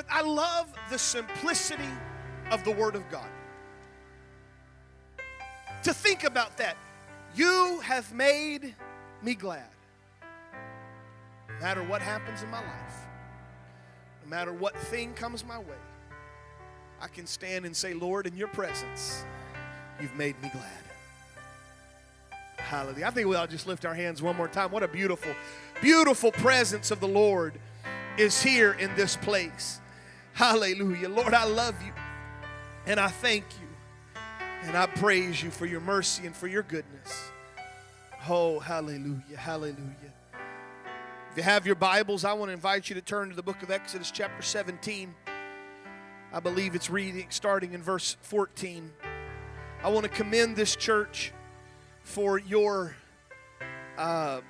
But I love the simplicity of the Word of God. To think about that. You have made me glad. No matter what happens in my life, no matter what thing comes my way, I can stand and say, Lord, in your presence, you've made me glad. Hallelujah. I think we will just lift our hands one more time. What a beautiful, beautiful presence of the Lord is here in this place. Hallelujah. Lord, I love you and I thank you and I praise you for your mercy and for your goodness. Oh, hallelujah. Hallelujah. If you have your Bibles, I want to invite you to turn to the book of Exodus, chapter 17. I believe it's reading starting in verse 14. I want to commend this church for your uh,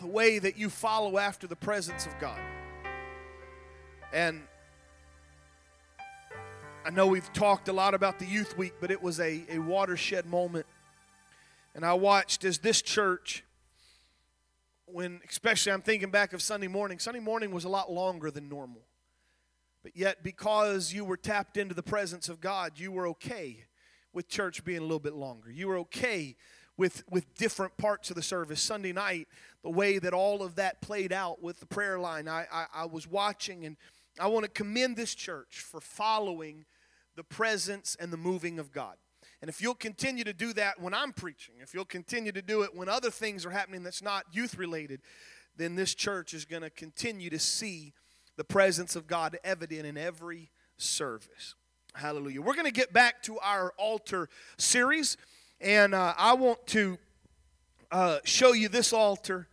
the way that you follow after the presence of God. And I know we've talked a lot about the youth week, but it was a, a watershed moment. And I watched as this church, when especially I'm thinking back of Sunday morning, Sunday morning was a lot longer than normal. But yet, because you were tapped into the presence of God, you were okay with church being a little bit longer. You were okay with, with different parts of the service. Sunday night, the way that all of that played out with the prayer line, I, I, I was watching, and I want to commend this church for following the presence and the moving of God. And if you'll continue to do that when I'm preaching, if you'll continue to do it when other things are happening that's not youth related, then this church is going to continue to see the presence of God evident in every service. Hallelujah. We're going to get back to our altar series, and uh, I want to uh, show you this altar.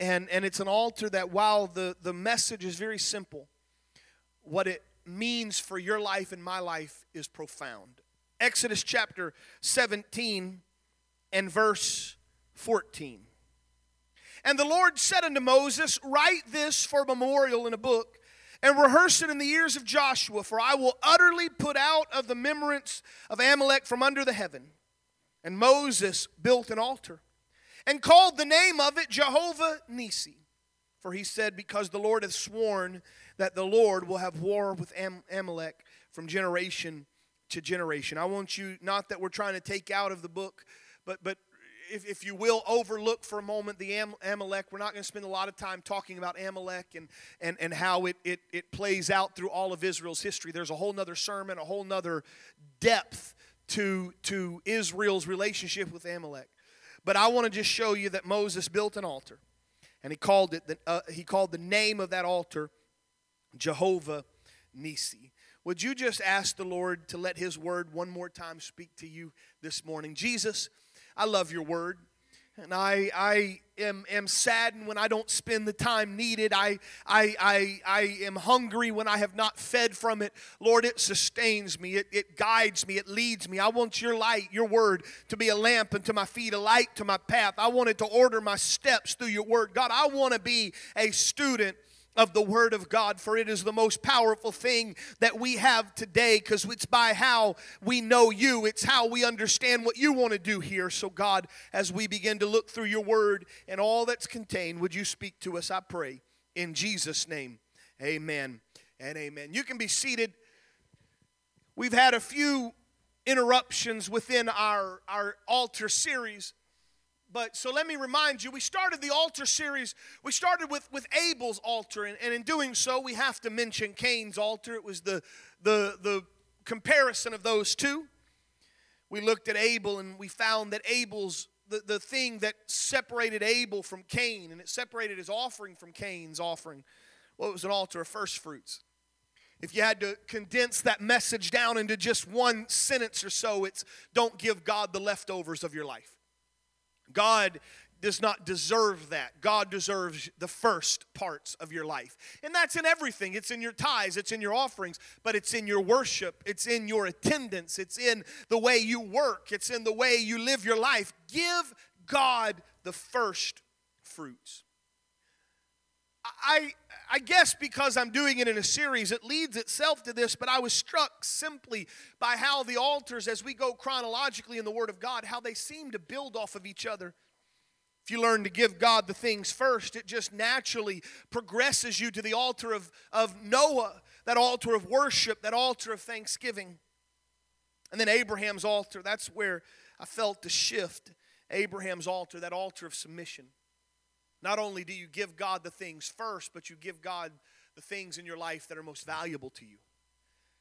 And, and it's an altar that, while the, the message is very simple, what it means for your life and my life is profound. Exodus chapter 17 and verse 14. And the Lord said unto Moses, Write this for memorial in a book and rehearse it in the ears of Joshua, for I will utterly put out of the remembrance of Amalek from under the heaven. And Moses built an altar and called the name of it Jehovah Nisi. For he said, Because the Lord hath sworn that the Lord will have war with Am- Amalek from generation to generation. I want you, not that we're trying to take out of the book, but, but if, if you will, overlook for a moment the Am- Amalek. We're not going to spend a lot of time talking about Amalek and, and, and how it, it, it plays out through all of Israel's history. There's a whole nother sermon, a whole nother depth to, to Israel's relationship with Amalek. But I want to just show you that Moses built an altar, and he called it the, uh, he called the name of that altar Jehovah Nisi. Would you just ask the Lord to let His word one more time speak to you this morning? Jesus, I love your word. And I, I am, am saddened when I don't spend the time needed. I, I, I, I am hungry when I have not fed from it. Lord, it sustains me, it, it guides me, it leads me. I want your light, your word, to be a lamp unto my feet, a light to my path. I want it to order my steps through your word. God, I want to be a student of the Word of God, for it is the most powerful thing that we have today because it's by how we know you, it's how we understand what you want to do here. So, God, as we begin to look through your Word and all that's contained, would you speak to us, I pray, in Jesus' name. Amen and amen. You can be seated. We've had a few interruptions within our, our altar series but so let me remind you we started the altar series we started with with abel's altar and, and in doing so we have to mention cain's altar. It was the the the comparison of those two. We looked at abel and we found that abel's the, the thing that separated abel from cain and it separated his offering from cain's offering well it was an altar of first fruits. If you had to condense that message down into just one sentence or so it's don't give god the leftovers of your life God does not deserve that. God deserves the first parts of your life. And that's in everything. It's in your tithes, it's in your offerings, but it's in your worship, it's in your attendance, it's in the way you work, it's in the way you live your life. Give God the first fruits. I, I guess because I'm doing it in a series, it leads itself to this, but I was struck simply by how the altars, as we go chronologically in the Word of God, how they seem to build off of each other. If you learn to give God the things first, it just naturally progresses you to the altar of, of Noah, that altar of worship, that altar of thanksgiving. And then Abraham's altar, that's where I felt the shift. Abraham's altar, that altar of submission. Not only do you give God the things first, but you give God the things in your life that are most valuable to you.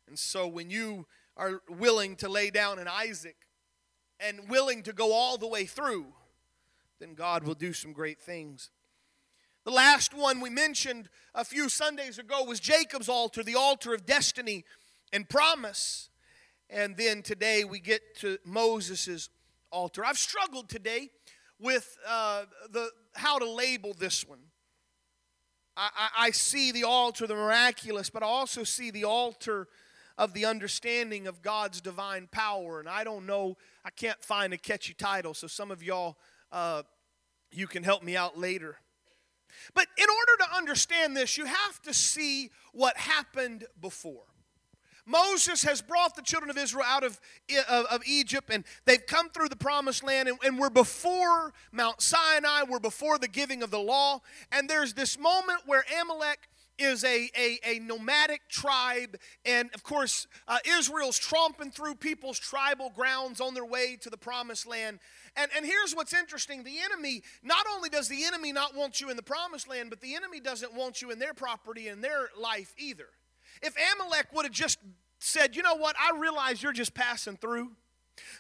And so when you are willing to lay down an Isaac and willing to go all the way through, then God will do some great things. The last one we mentioned a few Sundays ago was Jacob's altar, the altar of destiny and promise. And then today we get to Moses' altar. I've struggled today with uh, the how to label this one. I, I, see the altar, of the miraculous, but I also see the altar of the understanding of God's divine power. And I don't know, I can't find a catchy title, so some of y'all uh, you can help me out later. But in order to understand this, you have to see what happened before. Moses has brought the children of Israel out of, of, of Egypt, and they've come through the promised land, and, and we're before Mount Sinai, we're before the giving of the law, and there's this moment where Amalek is a, a, a nomadic tribe. And of course, uh, Israel's tromping through people's tribal grounds on their way to the promised land. And, and here's what's interesting the enemy, not only does the enemy not want you in the promised land, but the enemy doesn't want you in their property and their life either. If Amalek would have just said, you know what, I realize you're just passing through.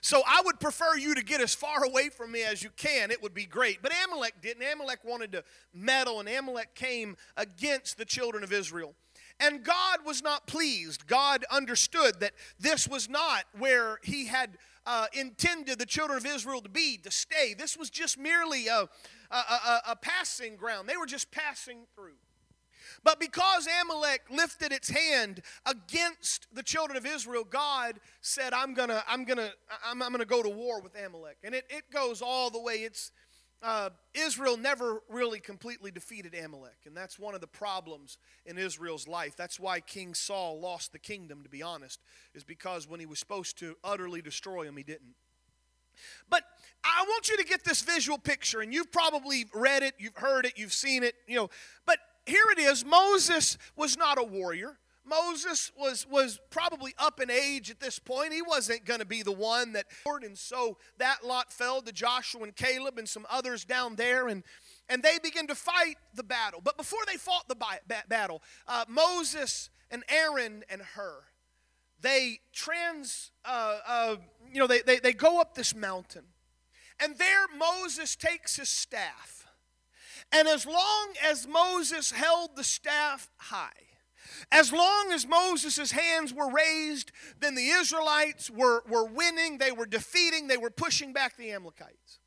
So I would prefer you to get as far away from me as you can. It would be great. But Amalek didn't. Amalek wanted to meddle, and Amalek came against the children of Israel. And God was not pleased. God understood that this was not where He had uh, intended the children of Israel to be, to stay. This was just merely a, a, a, a passing ground. They were just passing through. But because Amalek lifted its hand against the children of Israel, God said, I'm gonna, I'm gonna, I'm, I'm gonna go to war with Amalek. And it, it goes all the way. It's uh, Israel never really completely defeated Amalek, and that's one of the problems in Israel's life. That's why King Saul lost the kingdom, to be honest, is because when he was supposed to utterly destroy him, he didn't. But I want you to get this visual picture, and you've probably read it, you've heard it, you've seen it, you know. But here it is Moses was not a warrior. Moses was, was probably up in age at this point. He wasn't going to be the one that, and so that lot fell to Joshua and Caleb and some others down there, and, and they began to fight the battle. But before they fought the battle, uh, Moses and Aaron and Hur, they trans, uh, uh, you know, they, they, they go up this mountain, and there Moses takes his staff and as long as Moses held the staff high, as long as Moses' hands were raised, then the Israelites were, were winning, they were defeating, they were pushing back the Amalekites.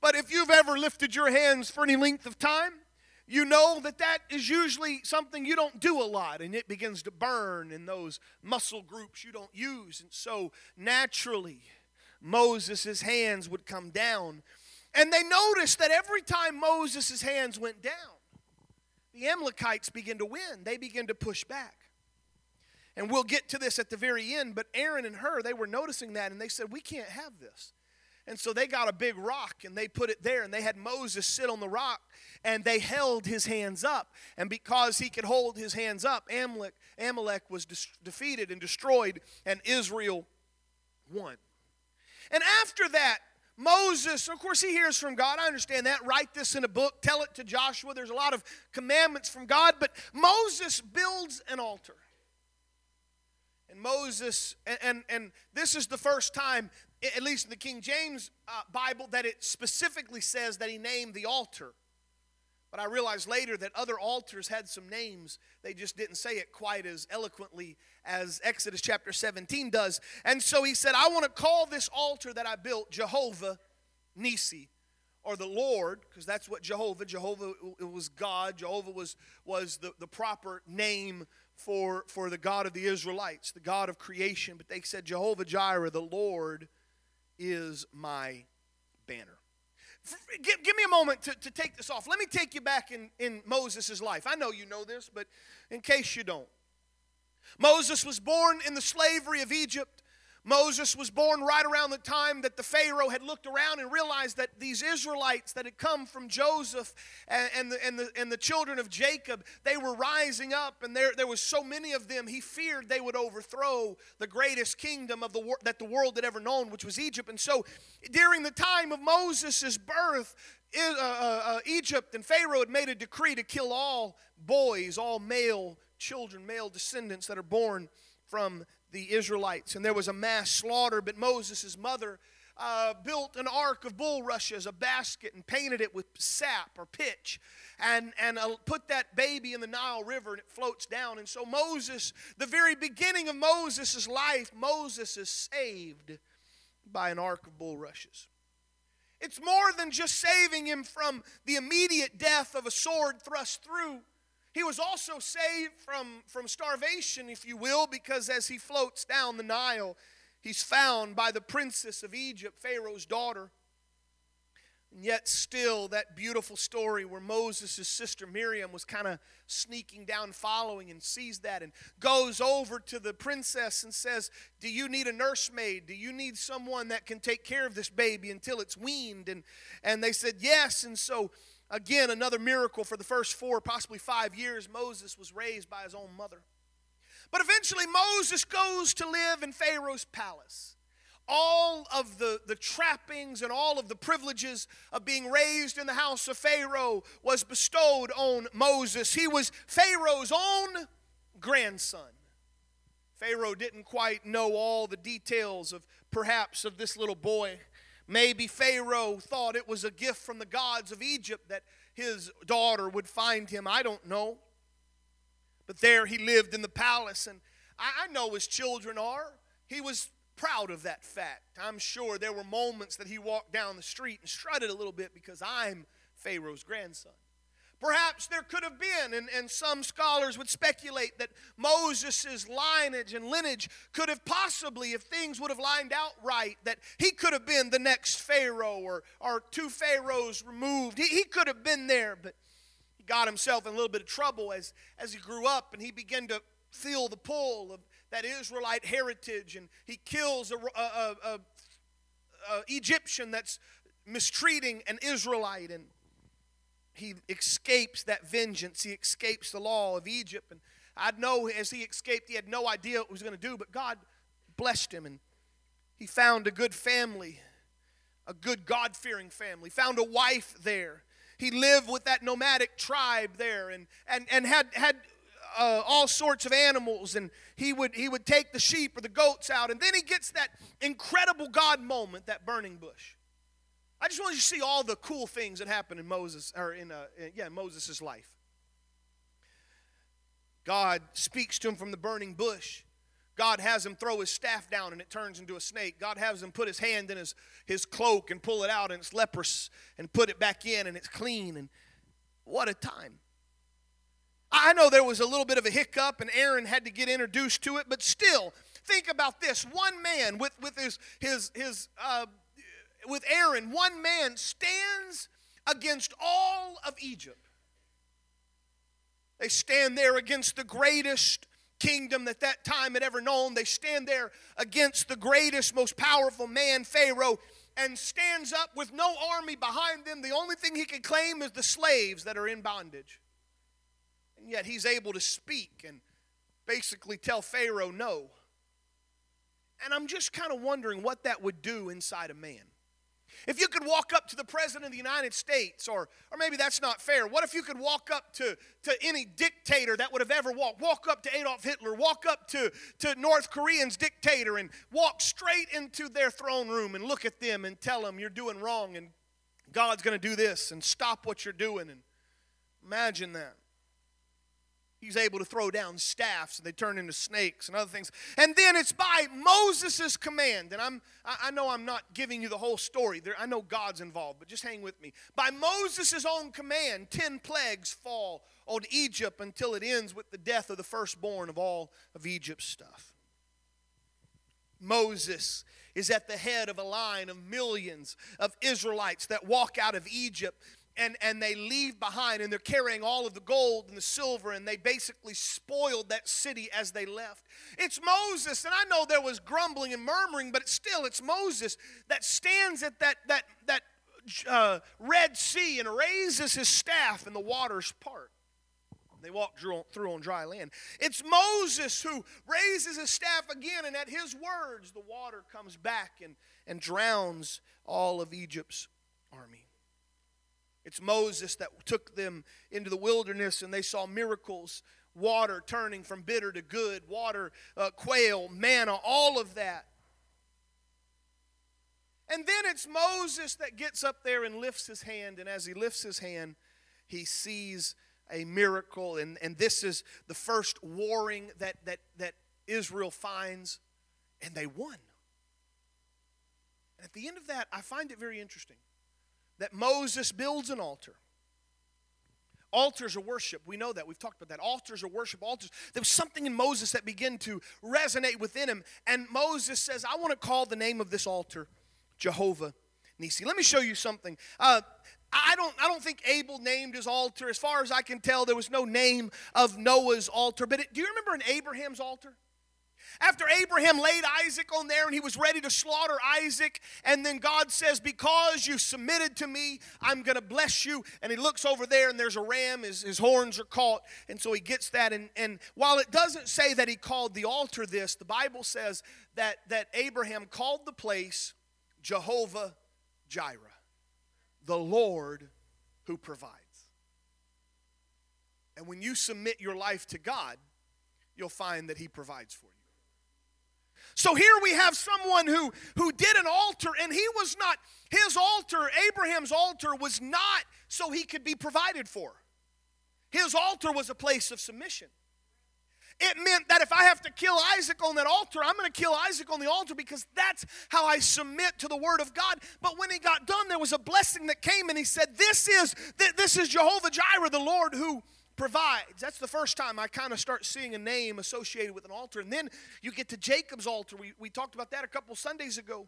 But if you've ever lifted your hands for any length of time, you know that that is usually something you don't do a lot and it begins to burn in those muscle groups you don't use. And so naturally, Moses' hands would come down and they noticed that every time Moses' hands went down, the Amalekites began to win. They began to push back. And we'll get to this at the very end, but Aaron and Hur, they were noticing that and they said, We can't have this. And so they got a big rock and they put it there and they had Moses sit on the rock and they held his hands up. And because he could hold his hands up, Amalek, Amalek was de- defeated and destroyed and Israel won. And after that, Moses, of course, he hears from God. I understand that. Write this in a book, tell it to Joshua. There's a lot of commandments from God, but Moses builds an altar. And Moses, and, and, and this is the first time, at least in the King James uh, Bible, that it specifically says that he named the altar. But I realized later that other altars had some names. They just didn't say it quite as eloquently as Exodus chapter 17 does. And so he said, I want to call this altar that I built Jehovah Nisi, or the Lord, because that's what Jehovah, Jehovah was God. Jehovah was, was the, the proper name for, for the God of the Israelites, the God of creation. But they said, Jehovah Jireh, the Lord is my banner. Give, give, me a moment to, to take this off. Let me take you back in, in Moses' life. I know you know this, but in case you don't. Moses was born in the slavery of Egypt. Moses was born right around the time that the Pharaoh had looked around and realized that these Israelites that had come from Joseph and, and, the, and, the, and the children of Jacob, they were rising up, and there, there was so many of them, he feared they would overthrow the greatest kingdom of the that the world had ever known, which was Egypt. And so during the time of Moses' birth, uh, uh, uh, Egypt and Pharaoh had made a decree to kill all boys, all male children, male descendants that are born from the Israelites. And there was a mass slaughter, but Moses' mother uh, built an ark of bulrushes, a basket, and painted it with sap or pitch, and, and uh, put that baby in the Nile River, and it floats down. And so, Moses, the very beginning of Moses' life, Moses is saved by an ark of bulrushes. It's more than just saving him from the immediate death of a sword thrust through. He was also saved from, from starvation, if you will, because as he floats down the Nile, he's found by the princess of Egypt, Pharaoh's daughter. And yet, still, that beautiful story where Moses' sister Miriam was kind of sneaking down, following, and sees that and goes over to the princess and says, Do you need a nursemaid? Do you need someone that can take care of this baby until it's weaned? And, and they said, Yes. And so Again, another miracle for the first four, possibly five years, Moses was raised by his own mother. But eventually, Moses goes to live in Pharaoh's palace. All of the, the trappings and all of the privileges of being raised in the house of Pharaoh was bestowed on Moses. He was Pharaoh's own grandson. Pharaoh didn't quite know all the details of perhaps of this little boy. Maybe Pharaoh thought it was a gift from the gods of Egypt that his daughter would find him. I don't know. But there he lived in the palace, and I know his children are. He was proud of that fact. I'm sure there were moments that he walked down the street and strutted a little bit because I'm Pharaoh's grandson. Perhaps there could have been, and, and some scholars would speculate that Moses' lineage and lineage could have possibly, if things would have lined out right, that he could have been the next Pharaoh or, or two Pharaohs removed. He, he could have been there, but he got himself in a little bit of trouble as, as he grew up and he began to feel the pull of that Israelite heritage and he kills a, a, a, a Egyptian that's mistreating an Israelite and he escapes that vengeance. He escapes the law of Egypt. And I know as he escaped, he had no idea what he was going to do, but God blessed him and he found a good family, a good God fearing family, found a wife there. He lived with that nomadic tribe there and, and, and had, had uh, all sorts of animals and he would, he would take the sheep or the goats out and then he gets that incredible God moment, that burning bush. I just want you to see all the cool things that happened in Moses, or in, uh, in yeah, Moses' life. God speaks to him from the burning bush. God has him throw his staff down and it turns into a snake. God has him put his hand in his, his cloak and pull it out and it's leprous and put it back in and it's clean. And what a time. I know there was a little bit of a hiccup and Aaron had to get introduced to it, but still, think about this. One man with, with his, his, his uh, with Aaron, one man stands against all of Egypt. They stand there against the greatest kingdom that that time had ever known. They stand there against the greatest, most powerful man, Pharaoh, and stands up with no army behind them. The only thing he can claim is the slaves that are in bondage. And yet he's able to speak and basically tell Pharaoh no. And I'm just kind of wondering what that would do inside a man. If you could walk up to the President of the United States, or, or maybe that's not fair, what if you could walk up to, to any dictator that would have ever walked? Walk up to Adolf Hitler, walk up to, to North Korean's dictator, and walk straight into their throne room and look at them and tell them you're doing wrong and God's going to do this and stop what you're doing. And imagine that. He's able to throw down staffs and they turn into snakes and other things. And then it's by Moses' command. And I'm, I know I'm not giving you the whole story. There, I know God's involved, but just hang with me. By Moses' own command, 10 plagues fall on Egypt until it ends with the death of the firstborn of all of Egypt's stuff. Moses is at the head of a line of millions of Israelites that walk out of Egypt and, and they leave behind and they're carrying all of the gold and the silver and they basically spoiled that city as they left it's moses and i know there was grumbling and murmuring but it's still it's moses that stands at that that that uh, red sea and raises his staff and the waters part they walk through on dry land. It's Moses who raises his staff again, and at his words, the water comes back and, and drowns all of Egypt's. It's Moses that took them into the wilderness and they saw miracles water turning from bitter to good, water, uh, quail, manna, all of that. And then it's Moses that gets up there and lifts his hand, and as he lifts his hand, he sees a miracle. And, and this is the first warring that, that, that Israel finds, and they won. And at the end of that, I find it very interesting that Moses builds an altar. Altars are worship. We know that. We've talked about that. Altars are worship. Altars. There was something in Moses that began to resonate within him. And Moses says, I want to call the name of this altar Jehovah Nisi. Let me show you something. Uh, I don't, I don't think Abel named his altar. As far as I can tell, there was no name of Noah's altar. But it, do you remember in Abraham's altar? After Abraham laid Isaac on there and he was ready to slaughter Isaac, and then God says, Because you submitted to me, I'm going to bless you. And he looks over there and there's a ram, his, his horns are caught. And so he gets that. And, and while it doesn't say that he called the altar this, the Bible says that, that Abraham called the place Jehovah Jireh, the Lord who provides. And when you submit your life to God, you'll find that he provides for you. So here we have someone who, who did an altar, and he was not, his altar, Abraham's altar, was not so he could be provided for. His altar was a place of submission. It meant that if I have to kill Isaac on that altar, I'm going to kill Isaac on the altar because that's how I submit to the word of God. But when he got done, there was a blessing that came, and he said, "This is this is Jehovah Jireh, the Lord who provides. That's the first time I kind of start seeing a name associated with an altar. And then you get to Jacob's altar. We, we talked about that a couple Sundays ago.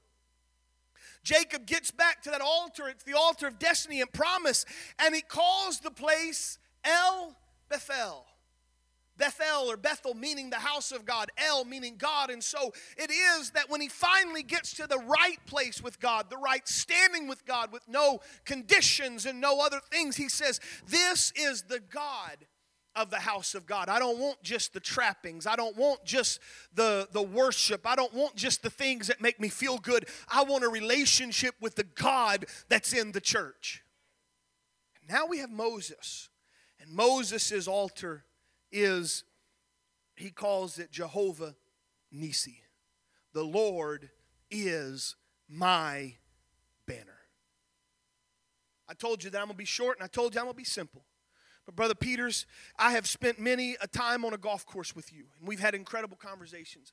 Jacob gets back to that altar. It's the altar of destiny and promise. And he calls the place El Bethel. Bethel or Bethel meaning the house of God, El meaning God. And so it is that when he finally gets to the right place with God, the right standing with God, with no conditions and no other things, he says, This is the God of the house of God. I don't want just the trappings. I don't want just the, the worship. I don't want just the things that make me feel good. I want a relationship with the God that's in the church. And now we have Moses. And Moses' altar is, he calls it Jehovah Nisi. The Lord is my banner. I told you that I'm going to be short and I told you I'm going to be simple. But, Brother Peters, I have spent many a time on a golf course with you, and we've had incredible conversations.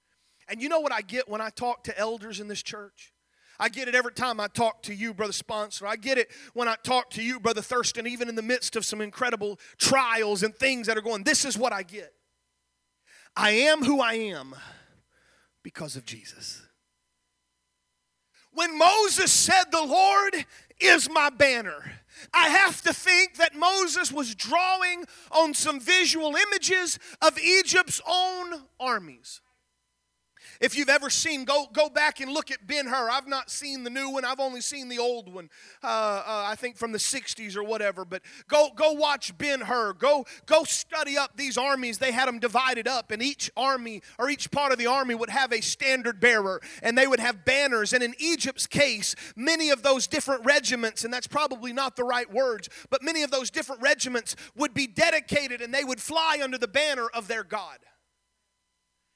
And you know what I get when I talk to elders in this church? I get it every time I talk to you, Brother Sponsor. I get it when I talk to you, Brother Thurston, even in the midst of some incredible trials and things that are going. This is what I get I am who I am because of Jesus. When Moses said, The Lord is my banner, I have to think that Moses was drawing on some visual images of Egypt's own armies. If you've ever seen, go, go back and look at Ben Hur. I've not seen the new one, I've only seen the old one, uh, uh, I think from the 60s or whatever. But go, go watch Ben Hur. Go, go study up these armies. They had them divided up, and each army or each part of the army would have a standard bearer, and they would have banners. And in Egypt's case, many of those different regiments, and that's probably not the right words, but many of those different regiments would be dedicated and they would fly under the banner of their God.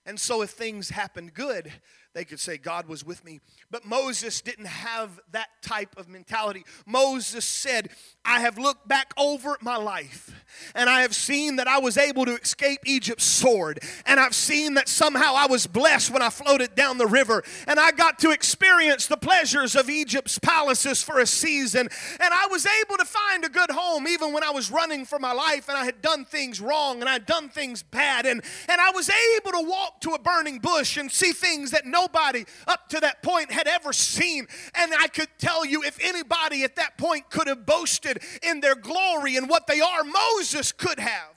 And so, if things happened good, they could say, God was with me. But Moses didn't have that type of mentality. Moses said, I have looked back over my life and I have seen that I was able to escape Egypt's sword. And I've seen that somehow I was blessed when I floated down the river. And I got to experience the pleasures of Egypt's palaces for a season. And I was able to find a good home even when I was running for my life and I had done things wrong and I'd done things bad. And, and I was able to walk to a burning bush and see things that no nobody up to that point had ever seen. And I could tell you, if anybody at that point could have boasted in their glory and what they are, Moses could have.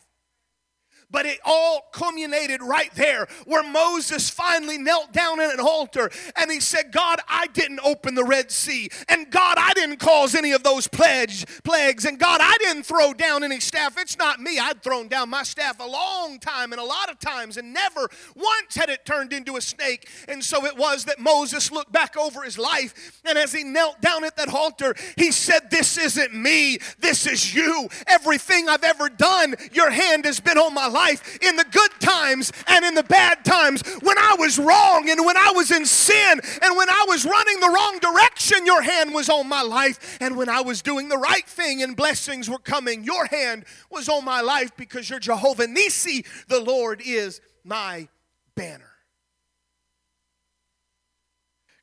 But it all culminated right there where Moses finally knelt down at an altar and he said, God, I didn't open the Red Sea. And God, I didn't cause any of those pledge, plagues. And God, I didn't throw down any staff. It's not me. I'd thrown down my staff a long time and a lot of times and never once had it turned into a snake. And so it was that Moses looked back over his life and as he knelt down at that altar, he said, This isn't me. This is you. Everything I've ever done, your hand has been on my life life in the good times and in the bad times. When I was wrong and when I was in sin and when I was running the wrong direction, your hand was on my life. And when I was doing the right thing and blessings were coming, your hand was on my life because you're Jehovah Nisi. The Lord is my banner.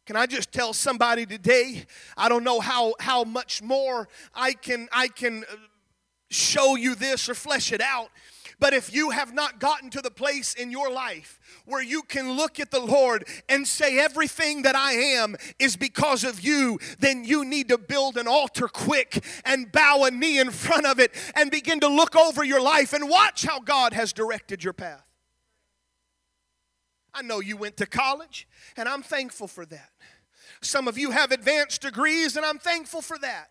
Can I just tell somebody today? I don't know how, how much more I can I can uh, show you this or flesh it out. But if you have not gotten to the place in your life where you can look at the Lord and say, Everything that I am is because of you, then you need to build an altar quick and bow a knee in front of it and begin to look over your life and watch how God has directed your path. I know you went to college, and I'm thankful for that. Some of you have advanced degrees, and I'm thankful for that.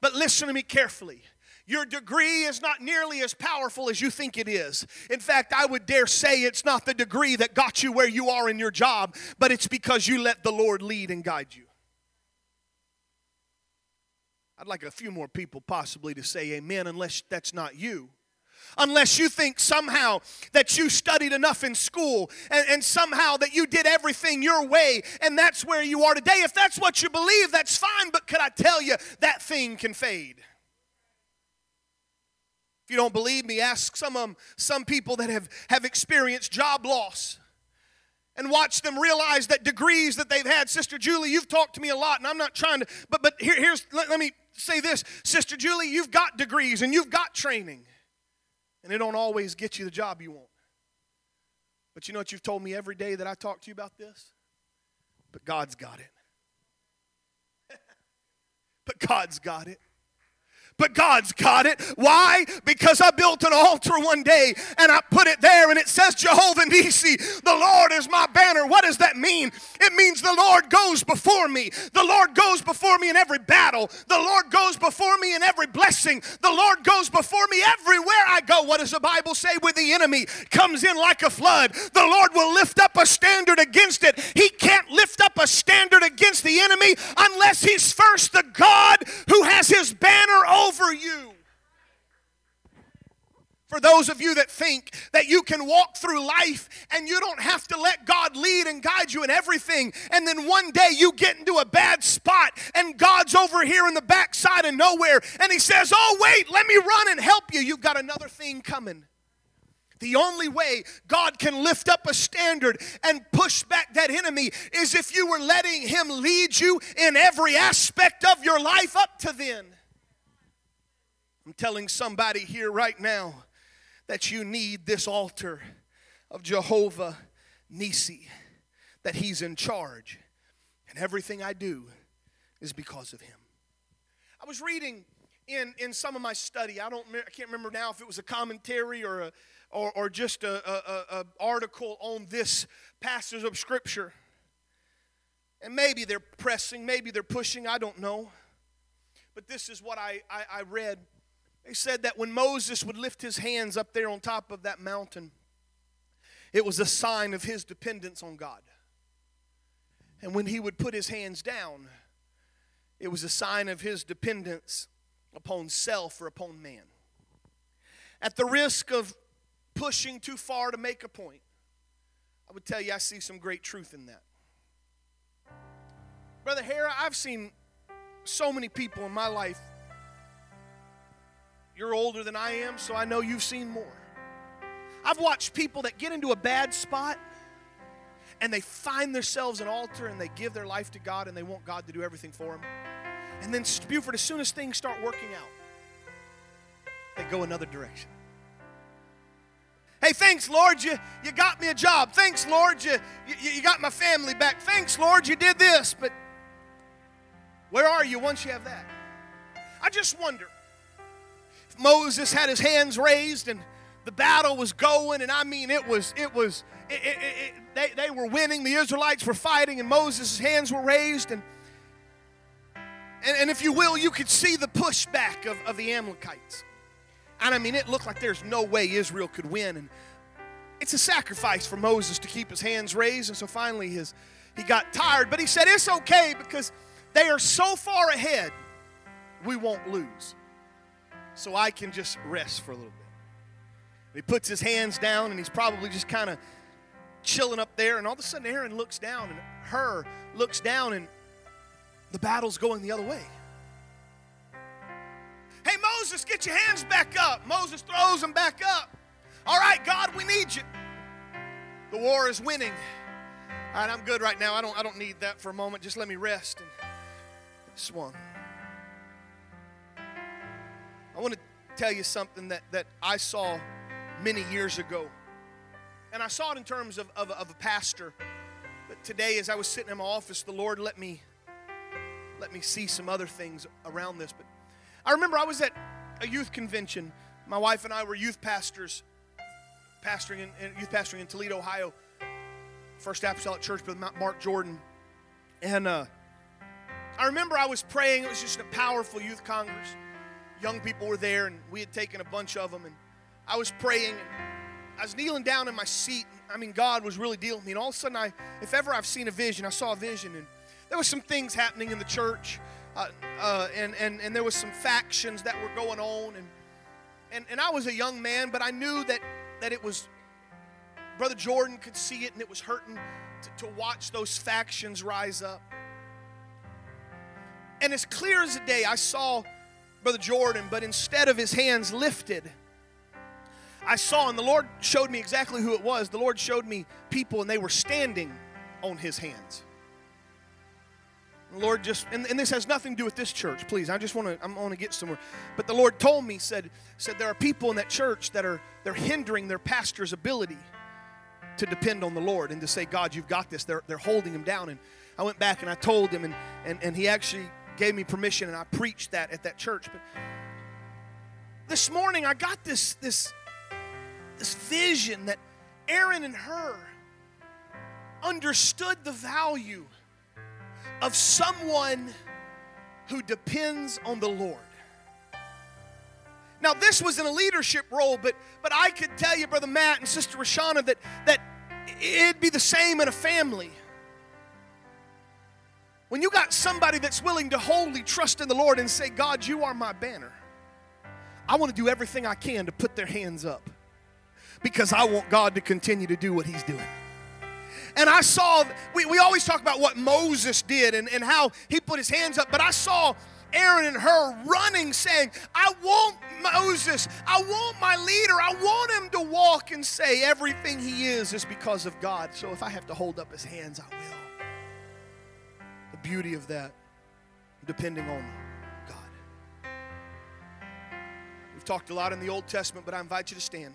But listen to me carefully. Your degree is not nearly as powerful as you think it is. In fact, I would dare say it's not the degree that got you where you are in your job, but it's because you let the Lord lead and guide you. I'd like a few more people possibly to say amen, unless that's not you. Unless you think somehow that you studied enough in school and, and, somehow that you did everything your way and that's where you are today. If that's what you believe, that's fine, but could I tell you that thing can fade? If you don't believe me, ask some um, some people that have, have experienced job loss and watch them realize that degrees that they've had. Sister Julie, you've talked to me a lot, and I'm not trying to, but but here, here's let, let me say this. Sister Julie, you've got degrees and you've got training. And it don't always get you the job you want. But you know what you've told me every day that I talk to you about this? But God's got it. but God's got it but God's got it. Why? Because I built an altar one day and I put it there and it says Jehovah Nisi, the Lord is my banner. What does that mean? It means the Lord goes before me. The Lord goes before me in every battle. The Lord goes before me in every blessing. The Lord goes before me everywhere I go. What does the Bible say? Where the enemy comes in like a flood, the Lord will lift up a standard against it. He can't lift up a standard against the enemy unless he's first the God who has his banner over over you. For those of you that think that you can walk through life and you don't have to let God lead and guide you in everything, and then one day you get into a bad spot and God's over here in the backside of nowhere and He says, Oh, wait, let me run and help you. You've got another thing coming. The only way God can lift up a standard and push back that enemy is if you were letting Him lead you in every aspect of your life up to then. I'm telling somebody here right now that you need this altar of Jehovah Nisi, that He's in charge, and everything I do is because of Him. I was reading in, in some of my study, I don't I can't remember now if it was a commentary or a or, or just a, a, a article on this passage of scripture. And maybe they're pressing, maybe they're pushing, I don't know. But this is what I, I, I read they said that when Moses would lift his hands up there on top of that mountain, it was a sign of his dependence on God. And when he would put his hands down, it was a sign of his dependence upon self or upon man. At the risk of pushing too far to make a point, I would tell you I see some great truth in that. Brother Hara, I've seen so many people in my life you're older than I am, so I know you've seen more. I've watched people that get into a bad spot and they find themselves an altar and they give their life to God and they want God to do everything for them. And then, Buford, as soon as things start working out, they go another direction. Hey, thanks, Lord, you, you got me a job. Thanks, Lord, you, you, you got my family back. Thanks, Lord, you did this. But where are you once you have that? I just wonder Moses had his hands raised and the battle was going, and I mean, it was, it was, it, it, it, they, they were winning. The Israelites were fighting, and Moses' hands were raised. And, and, and if you will, you could see the pushback of, of the Amalekites. And I mean, it looked like there's no way Israel could win. And it's a sacrifice for Moses to keep his hands raised. And so finally, his, he got tired. But he said, It's okay because they are so far ahead, we won't lose. So I can just rest for a little bit. He puts his hands down and he's probably just kind of chilling up there. And all of a sudden, Aaron looks down and Hur looks down and the battle's going the other way. Hey, Moses, get your hands back up. Moses throws them back up. All right, God, we need you. The war is winning. All right, I'm good right now. I don't, I don't need that for a moment. Just let me rest and swung. I want to tell you something that, that I saw many years ago. And I saw it in terms of, of, of a pastor. But today, as I was sitting in my office, the Lord let me let me see some other things around this. But I remember I was at a youth convention. My wife and I were youth pastors, pastoring in, youth pastoring in Toledo, Ohio. First Apostolic Church with Mark Jordan. And uh, I remember I was praying. It was just a powerful youth congress. Young people were there, and we had taken a bunch of them. And I was praying, and I was kneeling down in my seat. I mean, God was really dealing with me. And all of a sudden, I, if ever I've seen a vision, I saw a vision, and there was some things happening in the church, uh, uh, and, and, and there was some factions that were going on. And, and, and I was a young man, but I knew that, that it was, Brother Jordan could see it, and it was hurting to, to watch those factions rise up. And as clear as a day, I saw Brother Jordan, but instead of his hands lifted, I saw, and the Lord showed me exactly who it was. The Lord showed me people, and they were standing on his hands. The Lord just and, and, this has nothing to do with this church, please. I just want to I'm want to get somewhere. But the Lord told me, said, said there are people in that church that are they're hindering their pastor's ability to depend on the Lord and to say, God, you've got this. They're they're holding him down. And I went back and I told him and and, and he actually gave me permission and I preached that at that church. But this morning I got this this this vision that Aaron and Hur understood the value of someone who depends on the Lord. Now, this was in a leadership role, but, but I could tell you, Brother Matt and Sister Rashana, that, that it'd be the same in a family. When you got somebody that's willing to wholly trust in the Lord and say, God, you are my banner, I want to do everything I can to put their hands up because I want God to continue to do what He's doing. And I saw, we, we always talk about what Moses did and, and how he put his hands up, but I saw Aaron and Hur running, saying, I want Moses, I want my leader, I want him to walk and say everything he is is because of God. So if I have to hold up his hands, I will. Beauty of that, depending on God. We've talked a lot in the Old Testament, but I invite you to stand.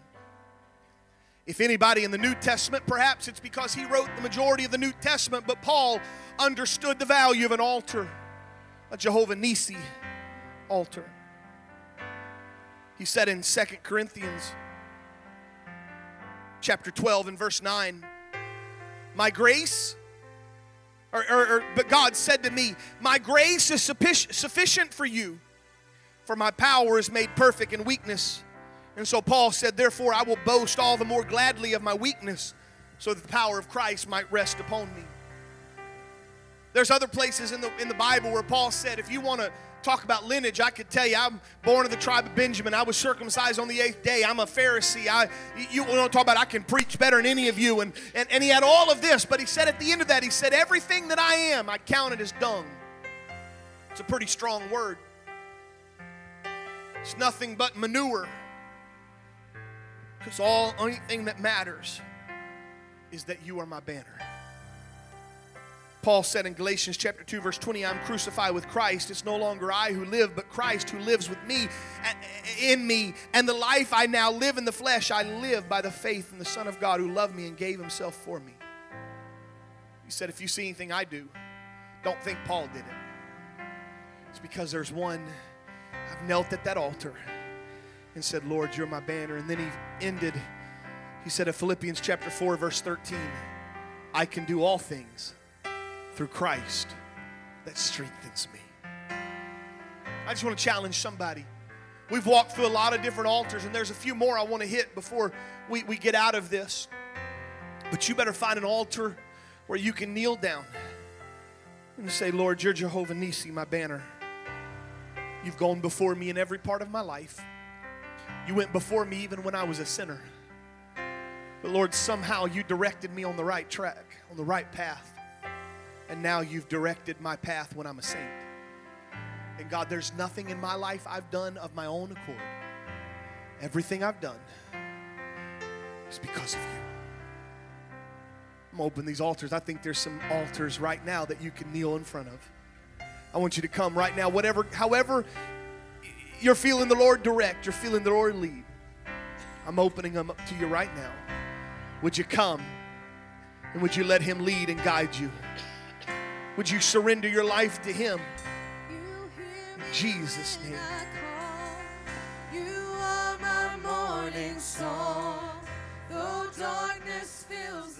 If anybody in the New Testament, perhaps it's because he wrote the majority of the New Testament, but Paul understood the value of an altar, a Jehovah Nisi altar. He said in Second Corinthians chapter 12 and verse 9, My grace, or, or, or, but God said to me, My grace is sufficient for you, for my power is made perfect in weakness. And so Paul said, Therefore, I will boast all the more gladly of my weakness, so that the power of Christ might rest upon me. There's other places in the, in the Bible where Paul said, If you want to talk about lineage, I could tell you I'm born of the tribe of Benjamin. I was circumcised on the eighth day. I'm a Pharisee. I, you want to talk about I can preach better than any of you. And, and, and he had all of this, but he said at the end of that, he said, Everything that I am, I count it as dung. It's a pretty strong word. It's nothing but manure. Because all only thing that matters is that you are my banner. Paul said in Galatians chapter 2 verse 20, I'm crucified with Christ. It's no longer I who live, but Christ who lives with me in me. And the life I now live in the flesh, I live by the faith in the Son of God who loved me and gave himself for me. He said, if you see anything I do, don't think Paul did it. It's because there's one, I've knelt at that altar and said, Lord, you're my banner. And then he ended, he said in Philippians chapter 4, verse 13, I can do all things through Christ that strengthens me. I just want to challenge somebody. We've walked through a lot of different altars, and there's a few more I want to hit before we, we get out of this. But you better find an altar where you can kneel down and say, Lord, you're Jehovah Nisi, my banner. You've gone before me in every part of my life. You went before me even when I was a sinner. But Lord, somehow you directed me on the right track, on the right path. And now you've directed my path when I'm a saint. And God, there's nothing in my life I've done of my own accord. Everything I've done is because of you. I'm open these altars. I think there's some altars right now that you can kneel in front of. I want you to come right now, whatever, however you're feeling the Lord direct, you're feeling the Lord lead. I'm opening them up to you right now. Would you come and would you let Him lead and guide you? Would you surrender your life to Him? In Jesus' name. Though darkness fills